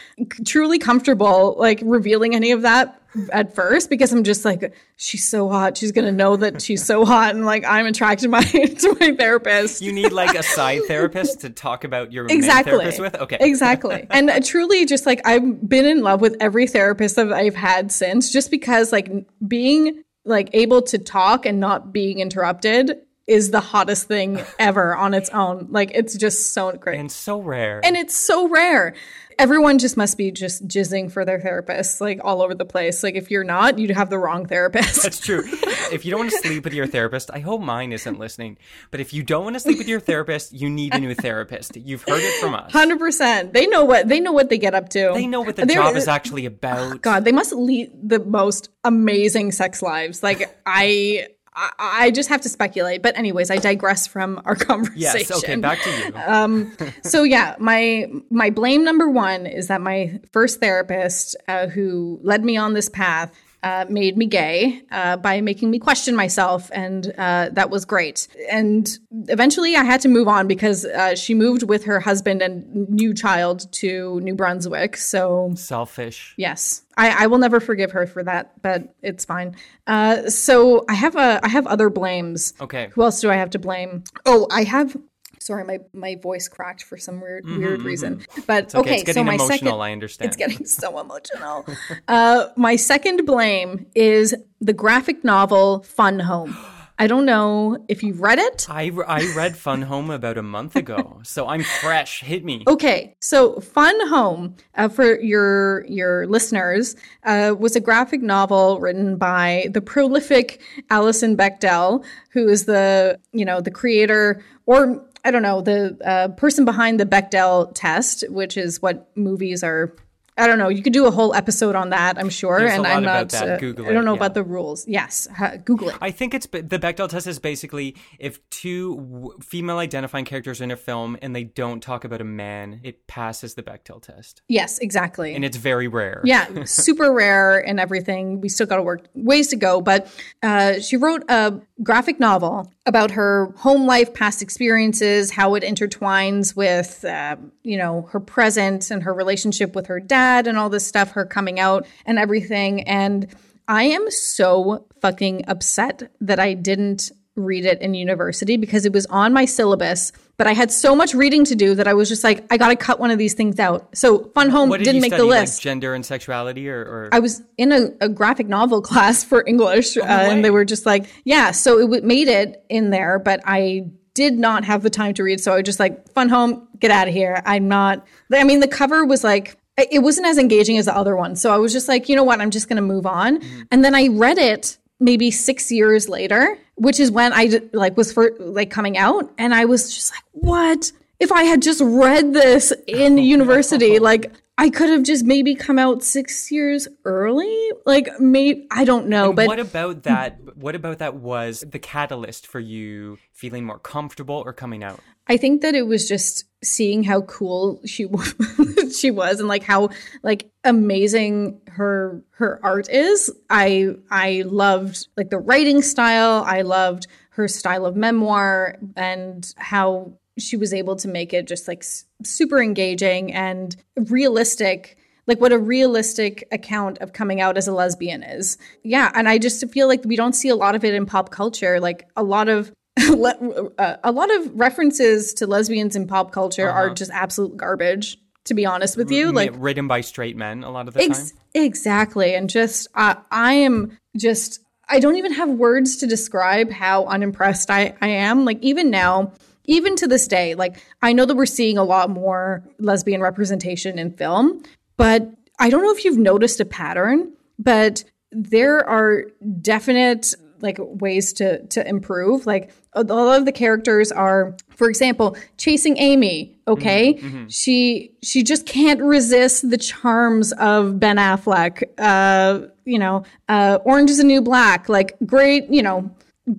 truly comfortable like revealing any of that at first because i'm just like she's so hot. She's gonna know that she's so hot and like i'm attracted my to my therapist. You need like a side therapist to talk about your exactly main therapist with? Okay. exactly and uh, truly just like i've been in love with every therapist that i've had since just because like being like able to talk and not being interrupted is the hottest thing ever on its own like it's just so great And so rare. and it's so rare everyone just must be just jizzing for their therapists like all over the place like if you're not you'd have the wrong therapist That's true. If you don't want to sleep with your therapist, I hope mine isn't listening. But if you don't want to sleep with your therapist, you need a new therapist. You've heard it from us. Hundred percent. They know what they know what they get up to. They know what the They're- job is actually about. God, they must lead the most amazing sex lives. Like I, I, I just have to speculate. But anyways, I digress from our conversation. Yes. Okay. Back to you. Um, so yeah, my my blame number one is that my first therapist, uh, who led me on this path, uh, made me gay uh, by making me question myself, and uh, that was great. And eventually, I had to move on because uh, she moved with her husband and new child to New Brunswick. So Selfish. Yes, I, I will never forgive her for that, but it's fine. Uh, so I have a I have other blames. Okay. Who else do I have to blame? Oh, I have. Sorry, my my voice cracked for some weird weird reason. But Mm-hmm, Okay. okay, it's getting so my emotional. second. I understand. It's getting so emotional. uh, my second blame is the graphic novel Fun Home. I don't know if you've read it. I, I read Fun Home about a month ago, so I'm fresh. Hit me. Okay, so Fun Home uh, for your your listeners uh, was a graphic novel written by the prolific Alison Bechdel, who is the you know the creator or I don't know the uh, person behind the Bechdel test, which is what movies are. I don't know. You could do a whole episode on that, I'm sure. There's and I'm about not. that. uh, I don't know yeah. about the rules. Yes, ha- Google it. I think it's the Bechdel test is basically if two w- female identifying characters are in a film and they don't talk about a man, it passes the Bechdel test, Yes, exactly. and it's very rare. yeah, super rare and everything. We still got to work ways to go, but uh, she wrote a graphic novel about her home life, past experiences, how it intertwines with, uh, you know, her present and her relationship with her dad and all this stuff, her coming out and everything. And I am so fucking upset that I didn't read it in university because it was on my syllabus, but I had so much reading to do that I was just like, I got to cut one of these things out. So Fun Home did didn't make study, the like list. gender and sexuality, or, or I was in a, a graphic novel class for English, uh, and they were just like, yeah. So it w- made it in there, but I did not have the time to read. So I was just like, fun home, get out of here. I'm not. I mean, the cover was like. It wasn't as engaging as the other one. So I was just like, you know what? I'm just going to move on. And then I read it maybe six years later, which is when I like was for like coming out. And I was just like, what? If I had just read this in oh, university, like I could have just maybe come out six years early. Like, maybe I don't know, but what about that? What about that was the catalyst for you feeling more comfortable or coming out? I think that it was just seeing how cool she she was, and like how like amazing her her art is. I I loved like the writing style. I loved her style of memoir and how she was able to make it just like s- super engaging and realistic like what a realistic account of coming out as a lesbian is. Yeah, and I just feel like we don't see a lot of it in pop culture. Like a lot of uh, a lot of references to lesbians in pop culture are just absolute garbage. to be honest with you. Like written by straight men a lot of the Ex- time. exactly. And just, uh, I am just, I don't even have words to describe how unimpressed I, I am. Like, even now, even to this day, like, I know that we're seeing a lot more lesbian representation in film, but I don't know if you've noticed a pattern, but there are definite like ways to to improve. Like a lot of the characters are for example chasing amy okay? She she just can't resist the charms of ben affleck uh you know uh orange is a new black like great you know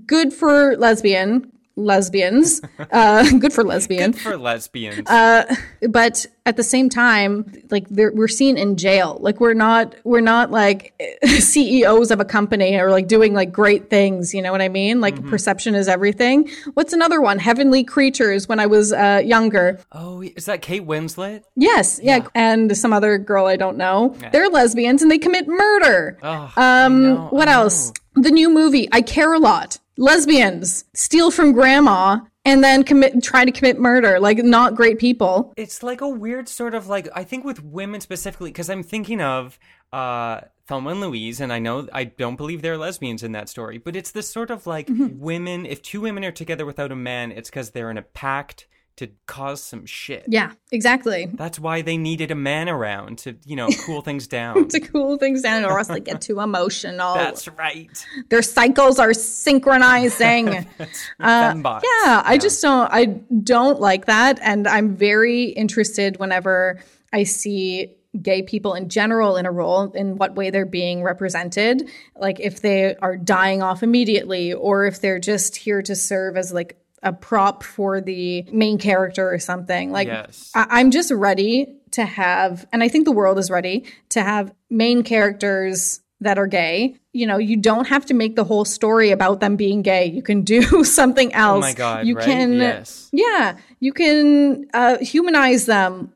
good for lesbian lesbians. Uh good for lesbian Good For lesbians. Uh, but at the same time like we're seen in jail. Like we're not we're not like ceos of a company or like doing like great things you know what i mean? Like Mm-hmm. perception is everything. What's another one? Heavenly creatures when i was uh, younger. Oh, is that Kate Winslet? yes yeah. and some other girl i don't know. They're lesbians and they commit murder. Oh, um what else the new movie i care a lot. Lesbians steal from grandma and then commit try to commit murder. Like not great people. It's like a weird sort of like I think with women specifically because I'm thinking of uh Thelma and Louise and I know I don't believe they're lesbians in that story, but it's this sort of like Mm-hmm. women if two women are together without a man, it's because they're in a pact to cause some shit. yeah exactly That's why they needed a man around to, you know, cool things down. to cool things down or else they get too emotional. That's right. Their cycles are synchronizing. Fembots. Uh, yeah, I just don't I don't like that and I'm very interested whenever I see gay people in general in a role in what way they're being represented like if they are dying off immediately or if they're just here to serve as like a prop for the main character or something like Yes. I- I'm just ready to have, and I think the world is ready to have main characters that are gay. You know, you don't have to make the whole story about them being gay. You can do something else. Oh my god, you right? can, yes. yeah, you can uh, humanize them,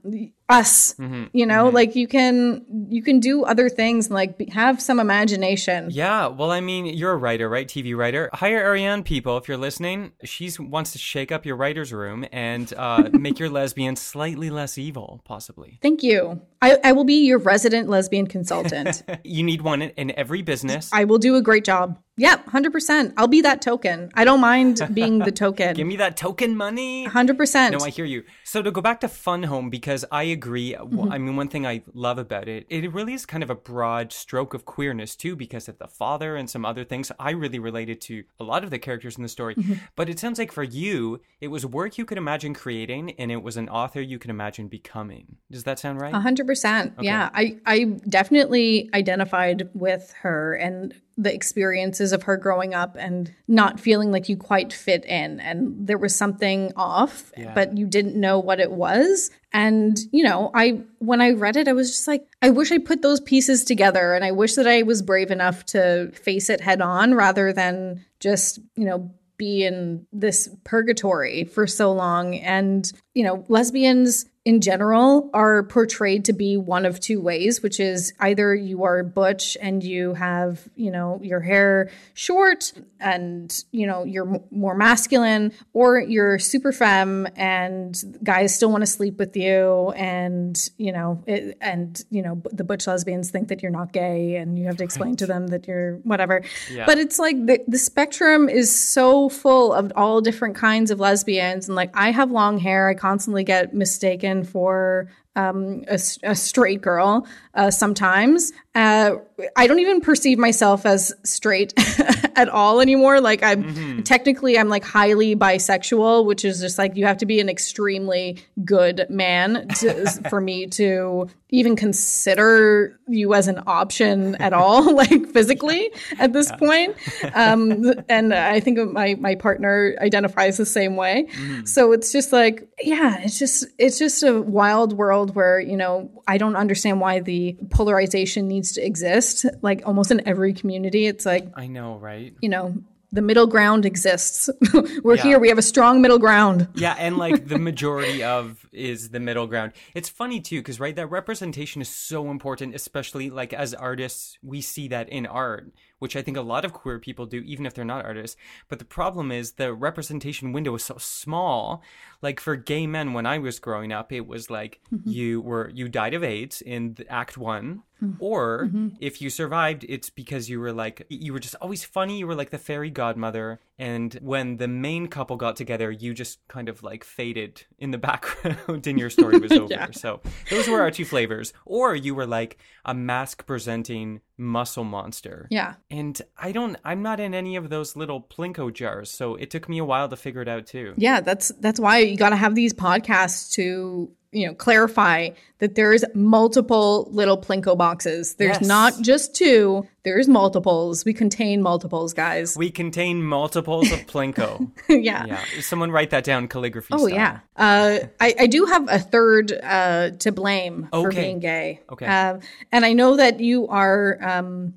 us. Mm-hmm, You know, like you can you can do other things and like be, have some imagination. Yeah, well, I mean, you're a writer, right? TV writer. Hire Arianne people if you're listening. She wants to shake up your writer's room and uh, make your lesbian slightly less evil, possibly. Thank you. I, I will be your resident lesbian consultant. You need one in, in every business. I will do a great job. Yep, hundred percent. I'll be that token. I don't mind being the token. Give me that token money. Hundred percent. No, I hear you. So to go back to Fun Home, because I agree. Mm-hmm. I mean, one thing I love about it, it really is kind of a broad stroke of queerness too, because of the father and some other things. I really related to a lot of the characters in the story. Mm-hmm. But it sounds like for you, it was work you could imagine creating, and it was an author you could imagine becoming. Does that sound right? A hundred percent. Yeah. I, I definitely identified with her and the experiences of her growing up and not feeling like you quite fit in and there was something off, Yeah. but you didn't know what it was. And, you know, I when I read it, I was just like, I wish I put those pieces together and I wish that I was brave enough to face it head on rather than just, you know, be in this purgatory for so long. And, you know, lesbians in general are portrayed to be one of two ways, which is either you are butch and you have, you know, your hair short and, you know, you're m- more masculine, or you're super femme and guys still want to sleep with you. And, you know, it, and, you know, the butch lesbians think that you're not gay and you have to explain to them that you're whatever. Yeah. But it's like the, the spectrum is so full of all different kinds of lesbians. And like, I have long hair. I constantly get mistaken for um, a, a straight girl uh, sometimes. Uh, I don't even perceive myself as straight at all anymore. Like, I'm technically, I'm like highly bisexual, which is just like you have to be an extremely good man to, for me to even consider you as an option at all, like physically at this point. Um, and I think my my partner identifies the same way. So it's just like, yeah, it's just it's just a wild world where you know I don't understand why the polarization needs to exist. Like almost in every community, it's like I know, right? you know the middle ground exists. We're Yeah. here. We have a strong middle ground. Yeah, and like the majority of is the middle ground. It's funny too, because right, that representation is so important, especially like as artists, we see that in art. Which I think a lot of queer people do, even if they're not artists. But the problem is the representation window is so small. Like for gay men, when I was growing up, it was like mm-hmm. you were you died of AIDS in Act One, mm-hmm. or mm-hmm. if you survived, it's because you were like you were just always funny. You were like the fairy godmother, and when the main couple got together, you just kind of like faded in the background, and your story was over. Yeah. So those were our two flavors. Or you were like a mask presenting muscle monster. Yeah. And I don't I'm not in any of those little plinko jars, so it took me a while to figure it out too. Yeah, that's that's why you got to have these podcasts to you know clarify that there's multiple little plinko boxes. There's Yes. not just two. There's multiples. We contain multiples, guys. We contain multiples of plinko. yeah. yeah. Someone write that down calligraphy Oh style. yeah. Uh, I I do have a third uh, to blame for being gay. Okay. Um, and I know that you are. Um,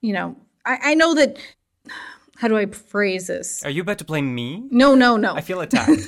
you know, I, I know that. How do I phrase this? Are you about to blame me? No, no, no. I feel attacked.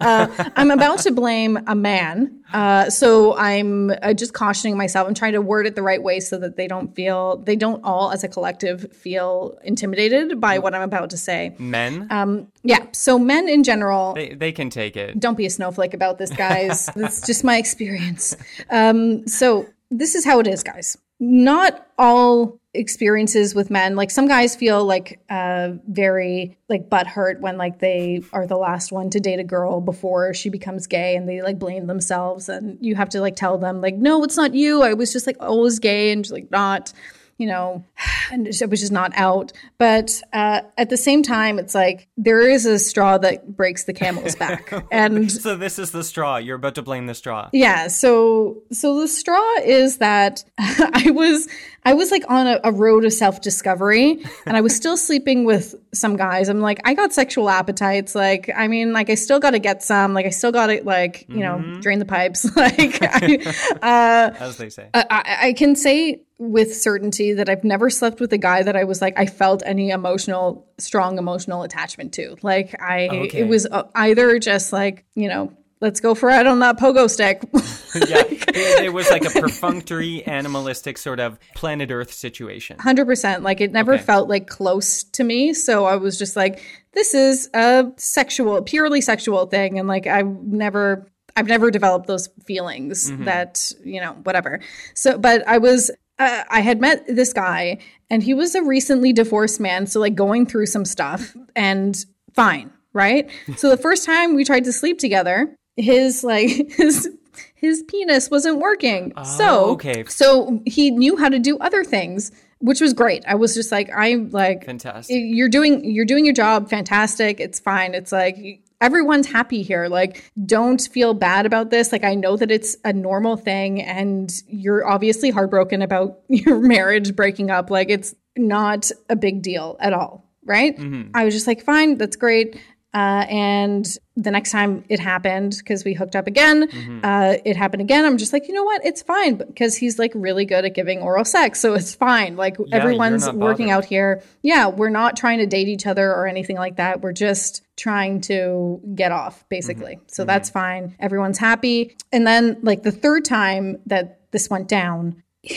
I'm about to blame a man. Uh, so I'm uh, just cautioning myself. I'm trying to word it the right way so that they don't feel, they don't all as a collective feel intimidated by what I'm about to say. Men? Um, yeah. So men in general, they, they can take it. don't be a snowflake about this, guys. That's just my experience. Um, so this is how it is, guys. Not all experiences with men, like some guys feel like uh, very like butt hurt when like they are the last one to date a girl before she becomes gay, and they like blame themselves, and you have to like tell them like, no, it's not you. I was just like always gay, and just like not you know, and it was just not out. But uh, at the same time, it's like there is a straw that breaks the camel's back, and So this is the straw. You're about to blame the straw. yeah. So so the straw is that I was I was like on a, a road of self discovery, and I was still sleeping with some guys. I'm like, I got sexual appetites. Like, I mean, like I still got to get some. Like, I still got to like you know drain the pipes. like, I, As they say. I- I can say with certainty that I've never slept with a guy that I was like I felt any emotional, strong emotional attachment to. Like I, Okay. it was uh, either just like you know, let's go for it on that pogo stick. yeah. It, it was like a perfunctory, animalistic sort of planet Earth situation. Hundred percent. Like it never Okay. felt like close to me. So I was just like, this is a sexual, purely sexual thing, and like I never. I've never developed those feelings that, you know, whatever. So, but I was, uh, I had met this guy and he was a recently divorced man. So, like, going through some stuff and fine, right? so, the first time we tried to sleep together, his, like, his, his penis wasn't working. so, okay. so he knew how to do other things, which was great. I was just like, I'm like, Fantastic. you're doing you're doing your job fantastic it's fine it's like everyone's happy here. Like don't feel bad about this. Like i know that it's a normal thing and you're obviously heartbroken about your marriage breaking up. Like it's not a big deal at all right? Mm-hmm. i was just like fine that's great uh, and the next time it happened because we hooked up again uh, it happened again i'm just like you know what it's fine because he's like really good at giving oral sex so it's fine like everyone's working out here. Yeah, we're not trying to date each other or anything like that. We're just trying to get off, basically. Mm-hmm. So that's fine. Everyone's happy. And then, like, the third time that this went down,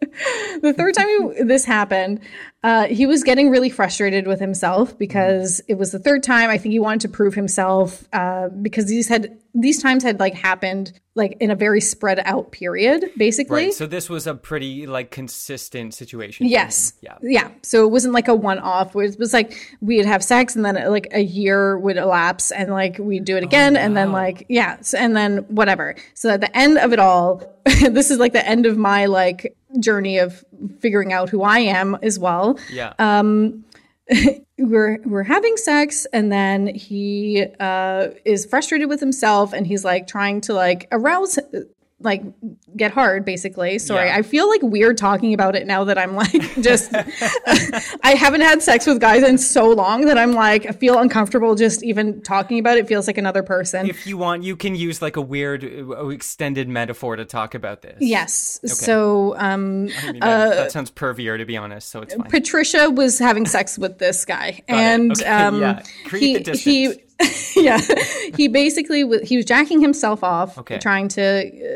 the third time this happened, uh, he was getting really frustrated with himself because it was the third time. I think he wanted to prove himself uh, because these had these times had like happened like in a very spread out period, basically. Right. So this was a pretty like consistent situation. Yes. Yeah. Yeah. So it wasn't like a one off it was like we'd have sex and then like a year would elapse and like we'd do it again and then like yeah. So, and then whatever. So at the end of it all, this is like the end of my like journey of figuring out who I am as well Yeah. we're we're having sex and then he uh is frustrated with himself and he's like trying to like arouse like get hard basically sorry Yeah. i feel like weird talking about it now that i'm like just i haven't had sex with guys in so long that i'm like i feel uncomfortable just even talking about it feels like another person if you want, you can use like a weird uh, extended metaphor to talk about this. yes so um I mean, that, that sounds pervier to be honest, so it's fine. Patricia was having sex with this guy, it. and Okay, um, yeah. Create he he yeah he basically w- he was jacking himself off, Okay. Mm-hmm. trying to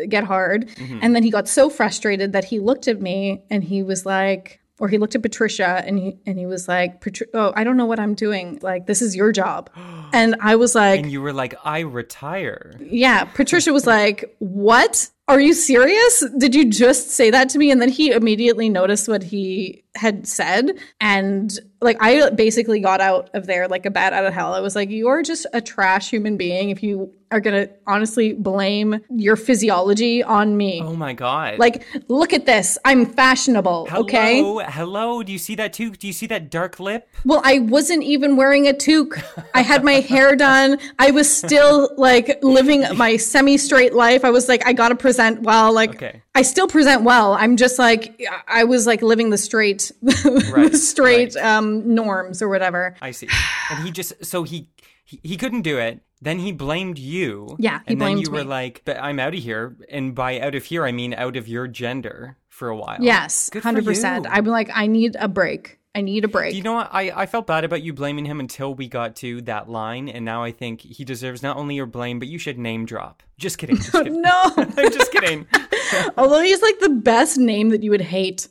uh, get hard, and then he got so frustrated that he looked at me and he was like, or he looked at Patricia and he and he was like, "Patri- "Oh, I don't know what I'm doing. Like this is your job." And I was like, And you were like, I retire. yeah, Patricia was like, "What? Are you serious? Did you just say that to me?" And then he immediately noticed what he had said and like I basically got out of there like a bat out of hell. I was like, "You're just a trash human being if you are going to honestly blame your physiology on me." Oh my god. Like, look at this. I'm fashionable, okay? Hello, hello. Do you see that too? Do you see that dark lip? Well, I wasn't even wearing a toque. I had my hair done. I was still like living my semi straight life. I was like, I got to present well. Like, Okay. I still present well. I'm just like, I was like living the straight, Right, the straight right. um, norms or whatever. I see. And he just so he he, he couldn't do it. Then he blamed you. Yeah, he and then blamed you were like, "But I'm out of here." And by out of here, I mean out of your gender for a while. Yes, 100%. I'm like, I need a break. I need a break. You know what? I, I felt bad about you blaming him until we got to that line, and now I think he deserves not only your blame, but you should name drop. Just kidding. Just kidding. no. I'm just kidding. Although he's like the best name that you would hate.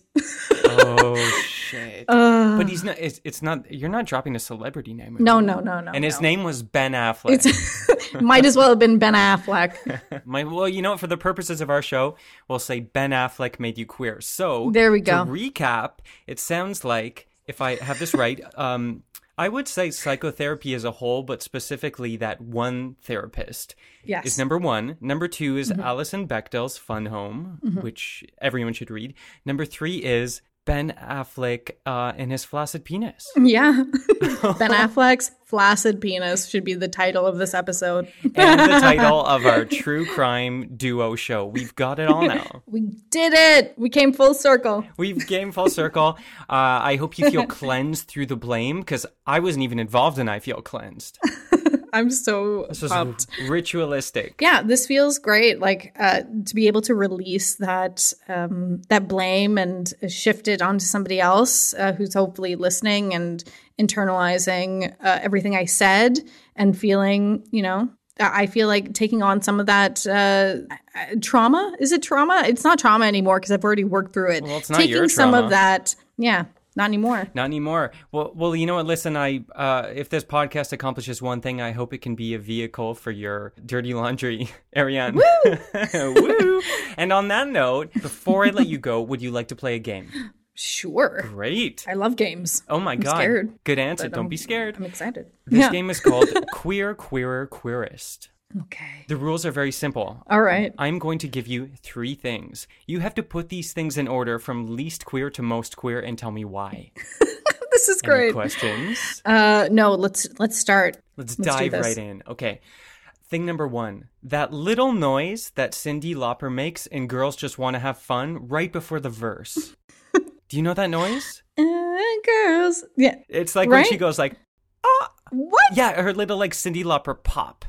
Oh shit! Uh. but he's not. It's, it's not. You're not dropping a celebrity name. No, no, no, no. And his no. name was Ben Affleck. It's, might as well have been Ben Affleck. My well, you know? For the purposes of our show, we'll say Ben Affleck made you queer. So There we go. To recap, it sounds like if I have this right, um, I would say psychotherapy as a whole, but specifically that one therapist Yes. Mm-hmm. is number one. Number two is Alison Bechdel's Fun Home, which everyone should read. Number three is Ben Affleck uh, and his flaccid penis. Yeah. ben Affleck's flaccid penis should be the title of this episode. and the title of our true crime duo show. We've got it all now. We did it. We came full circle. We've came full circle. Uh, I hope you feel cleansed through the blame because I wasn't even involved and I feel cleansed. I'm so This is pumped. ritualistic. Yeah, this feels great. Like uh, to be able to release that um, that blame and shift it onto somebody else uh, who's hopefully listening and internalizing uh, everything I said and feeling, you know, I feel like taking on some of that uh, trauma. Is it trauma? It's not trauma anymore because I've already worked through it. Well, it's not taking some of that, yeah, not anymore. Not anymore. Well, well, you know what? Listen, I uh, if this podcast accomplishes one thing, I hope it can be a vehicle for your dirty laundry, Arianne. Woo! Woo! And on that note, before I let you go, would you like to play a game? Sure, Great. I love games. Oh my god. scared, Good answer. Don't I'm- be scared. I'm excited. This yeah. game is called Queer, Queerer, Queerest. Okay. The rules are very simple. All right. I'm going to give you three things. You have to put these things in order from least queer to most queer and tell me why. This is Any great. questions? Uh, no, let's let's start. Let's, let's dive right in. Okay. Thing number one that little noise that Cyndi Lauper makes in Girls Just Want to Have Fun right before the verse. Do you know that noise? Uh, girls, yeah. It's like when she goes like, What? yeah, her little like Cyndi Lauper pop.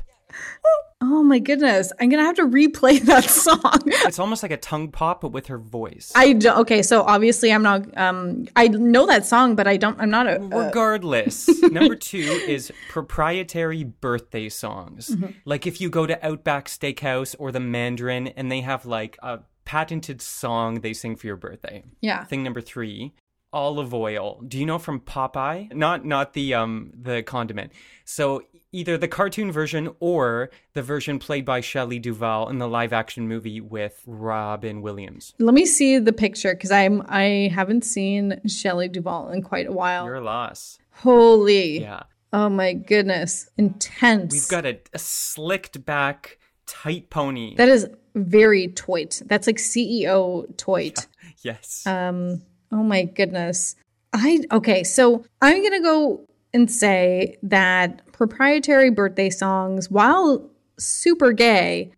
Oh my goodness! I'm gonna have to replay that song. It's almost like a tongue pop, but with her voice. I do, okay, so obviously I'm not. Um, I know that song, but I don't. I'm not a. a Regardless, number two is proprietary birthday songs. Mm-hmm. Like if you go to Outback Steakhouse or the Mandarin and they have like a patented song they sing for your birthday. yeah. Thing number three, Olive Oyl. Do you know from Popeye? Not not the um the condiment. So either the cartoon version or the version played by Shelley Duvall in the live action movie with Robin Williams. Let me see the picture because I'm. I haven't seen Shelley Duvall in quite a while. Your loss. Holy. Yeah. Oh my goodness! Intense. We've got a, a slicked back tight pony. That is very toit. That's like CEO toit. yes. Um, oh my goodness. I okay, so I'm gonna go and say that proprietary birthday songs, while super gay,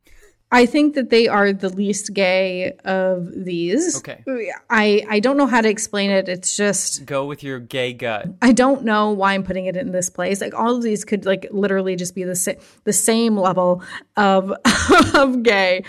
I think that they are the least gay of these. Okay. I I don't know how to explain it. It's just Go with your gay gut. I don't know why I'm putting it in this place. Like all of these could like literally just be the sa- the same level of of gay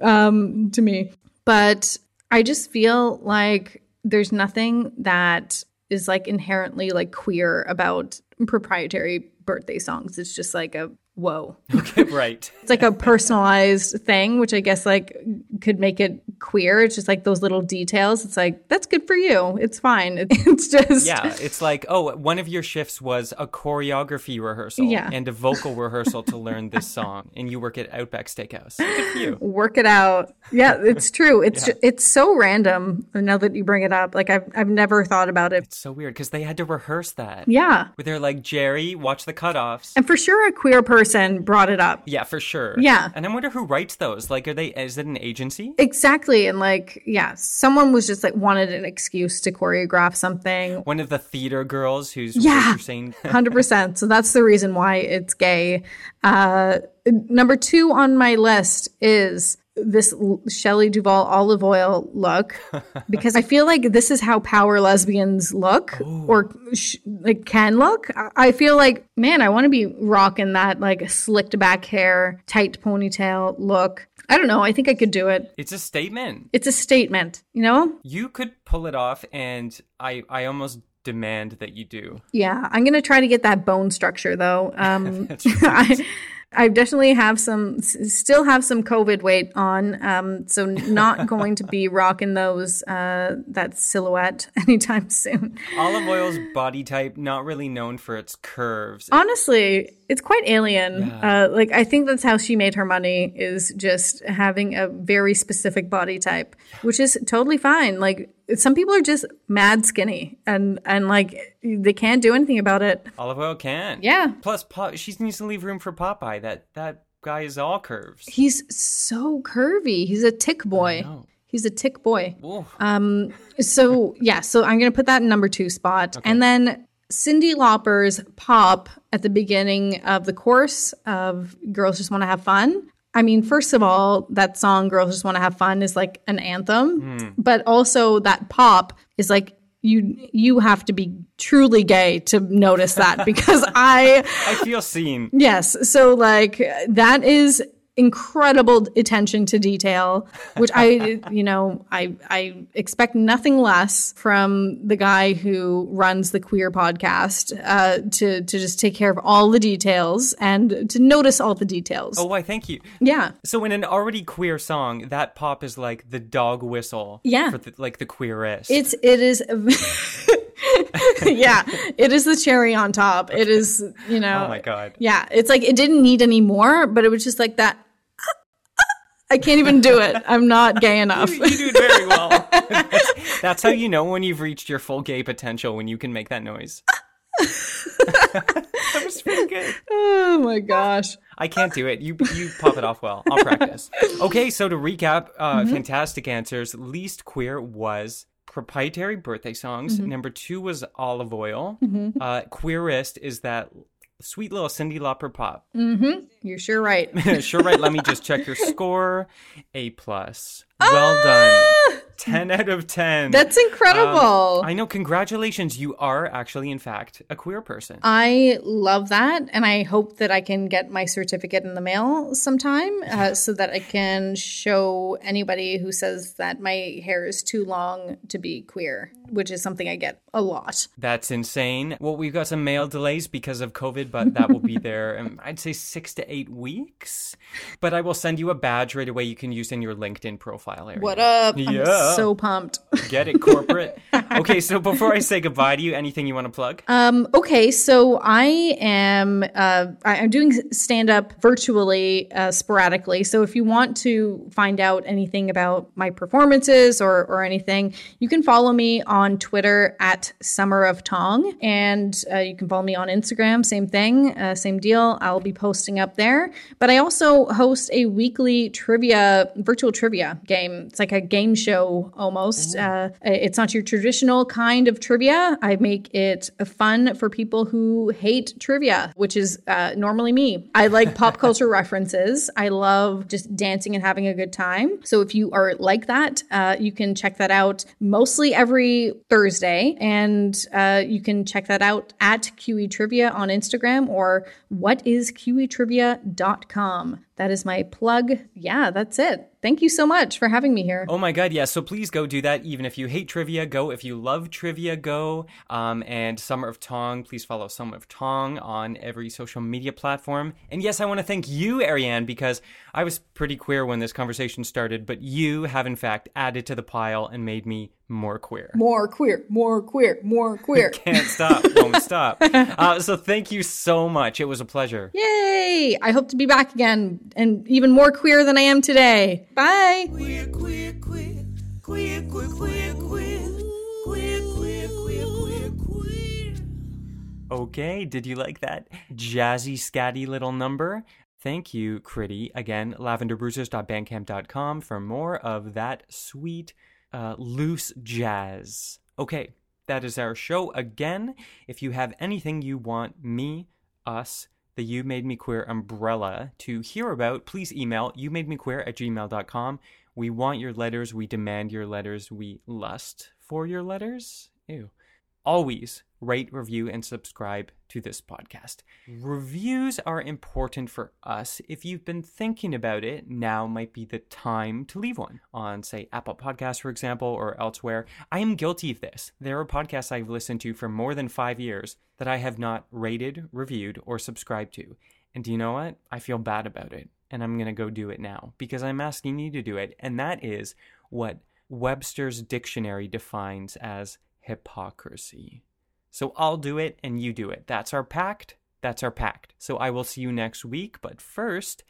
um, to me. But I just feel like there's nothing that is like inherently like queer about proprietary birthday songs. It's just like a whoa. Okay, right. It's like a personalized thing, which I guess like could make it queer. It's just like those little details. It's like, that's good for you. It's fine. It's just. Yeah, it's like, oh, one of your shifts was a choreography rehearsal Yeah. and a vocal rehearsal to learn this song, and you work at Outback Steakhouse. Good for you. Work it out. Yeah, it's true. It's ju- it's so random now that you bring it up. Like I've I've never thought about it. It's so weird because they had to rehearse that. Yeah. Where they're like, Jerry, watch the cutoffs. And for sure a queer person brought it up. Yeah, for sure. Yeah. And I wonder who writes those. Like, are they? Is it an agency? Exactly. And like, yeah, someone was just like wanted an excuse to choreograph something. One of the theater girls who's Yeah. Hundred percent. So that's the reason why it's gay. Uh, number two on my list is this Shelley Duvall Olive Oyl look because I feel like this is how power lesbians look or sh- like can look. I- feel like man, I want to be rocking that like slicked back hair, tight ponytail look. I don't know. I think I could do it. It's a statement. It's a statement, you know? You could pull it off, and I, I almost demand that you do. Yeah, I'm gonna try to get that bone structure though. Um, That's right. I, I definitely have some, still have some COVID weight on, um, so not going to be rocking those uh, that silhouette anytime soon. Olive Oyl's body type not really known for its curves. Honestly, it's quite alien. Yeah. Uh, like I think that's how she made her money is just having a very specific body type, which is totally fine. Like some people are just mad skinny and and like they can't do anything about it. Olive Oyl can. Yeah. Plus, Pop, she needs to leave room for Popeye. That that guy is all curves. He's so curvy. He's a tick boy. He's a tick boy. Ooh. Um, so yeah, so I'm gonna put that in number two spot, and then Cyndi Lauper's pop at the beginning of the course of "Girls Just Want to Have Fun." I mean, first of all, that song "Girls Just Want to Have Fun" is like an anthem, but also that pop is like you you have to be truly gay to notice that because I I feel seen. Yes. So like that is incredible attention to detail, which I you know, I I expect nothing less from the guy who runs the queer podcast uh to to just take care of all the details and to notice all the details. Oh, why? Thank you. Yeah. So in an already queer song, that pop is like the dog whistle. Yeah. For the, like the queerest. It's it is yeah, it is the cherry on top. It is, you know. Oh my God. Yeah, it's like it didn't need any more, but it was just like that. I can't even do it. I'm not gay enough. you do it very well. that's, that's how you know when you've reached your full gay potential when you can make that noise. that was pretty good. oh my gosh. I can't do it. You you pop it off well. I'll practice. Okay, so to recap, uh, fantastic answers. Least queer was proprietary birthday songs. Number two was Olive Oyl. Uh, queerest is that sweet little Cyndi Lauper pop. Mm-hmm. You're sure right. sure, right. Let me just check your score. A plus. Well ah! done. Ten out of ten. That's incredible. I know. Congratulations. You are actually, in fact, a queer person. I love that, and I hope that I can get my certificate in the mail sometime, uh, so that I can show anybody who says that my hair is too long to be queer, which is something I get a lot. That's insane. Well, we've got some mail delays because of COVID, but that will be there. Um, I'd say six to eight weeks. But I will send you a badge right away. You can use in your LinkedIn profile area. What up? Yeah. So pumped. Get it, corporate. okay, so before I say goodbye to you, anything you want to plug? Um, okay, so I am uh, I- I'm doing stand up virtually, uh, sporadically. So if you want to find out anything about my performances or or anything, you can follow me on Twitter at Summer of Tong, and uh, you can follow me on Instagram. Same thing, uh, same deal. I'll be posting up there. But I also host a weekly trivia, virtual trivia game. It's like a game show almost. Uh, it's not your traditional kind of trivia. I make it fun for people who hate trivia, which is uh, normally me. I like pop culture references. I love just dancing and having a good time. So if you are like that, uh, you can check that out mostly every Thursday. And uh, you can check that out at QE Trivia on Instagram or whatisqetrivia.com. That is my plug. Yeah, that's it. Thank you so much for having me here. Oh my god, yeah. So please go do that. Even if you hate trivia, go. If you love trivia, go. Um, and Summer of Tong, please follow Summer of Tong on every social media platform. And yes, I want to thank you, Arianne, because I was pretty queer when this conversation started, but you have in fact added to the pile and made me more queer. More queer, more queer, more queer. Can't stop, won't stop. Uh, so thank you so much. It was a pleasure. Yay! I hope to be back again and even more queer than I am today. Bye. Queer, queer, queer, queer, queer, queer, queer, queer, queer, queer, queer, queer. Okay, did you like that jazzy, scatty little number? Thank you, Critty. Again, lavenderbruisers.bandcamp.com for more of that sweet, uh, loose jazz. Okay, that is our show again. If you have anything you want me, us, the You Made Me Queer umbrella to hear about, please email you made me queer at gmail.com. We want your letters. We demand your letters. We lust for your letters. Ew always rate, review, and subscribe to this podcast. Reviews are important for us. If you've been thinking about it, now might be the time to leave one on, say, Apple Podcasts, for example, or elsewhere. I am guilty of this. There are podcasts I've listened to for more than five years that I have not rated, reviewed, or subscribed to. And do you know what? I feel bad about it. And I'm going to go do it now because I'm asking you to do it. And that is what Webster's dictionary defines as hypocrisy. So I'll do it and you do it. That's our pact. That's our pact. So I will see you next week. But first,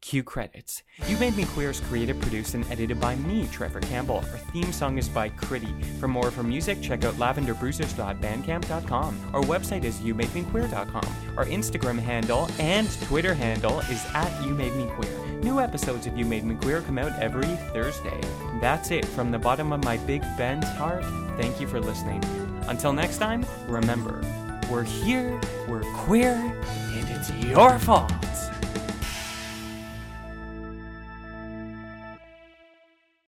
cue credits. You Made Me Queer is created, produced, and edited by me, Trevor Campbell. Our theme song is by Critty. For more of her music, check out lavenderbruisers.bandcamp.com. Our website is youmademequeer.com. Our Instagram handle and Twitter handle is at YouMadeMeQueer. New episodes of You Made Me Queer come out every Thursday. That's it from the bottom of my big bent heart. Thank you for listening. Until next time, remember, we're here, we're queer, and it's your fault.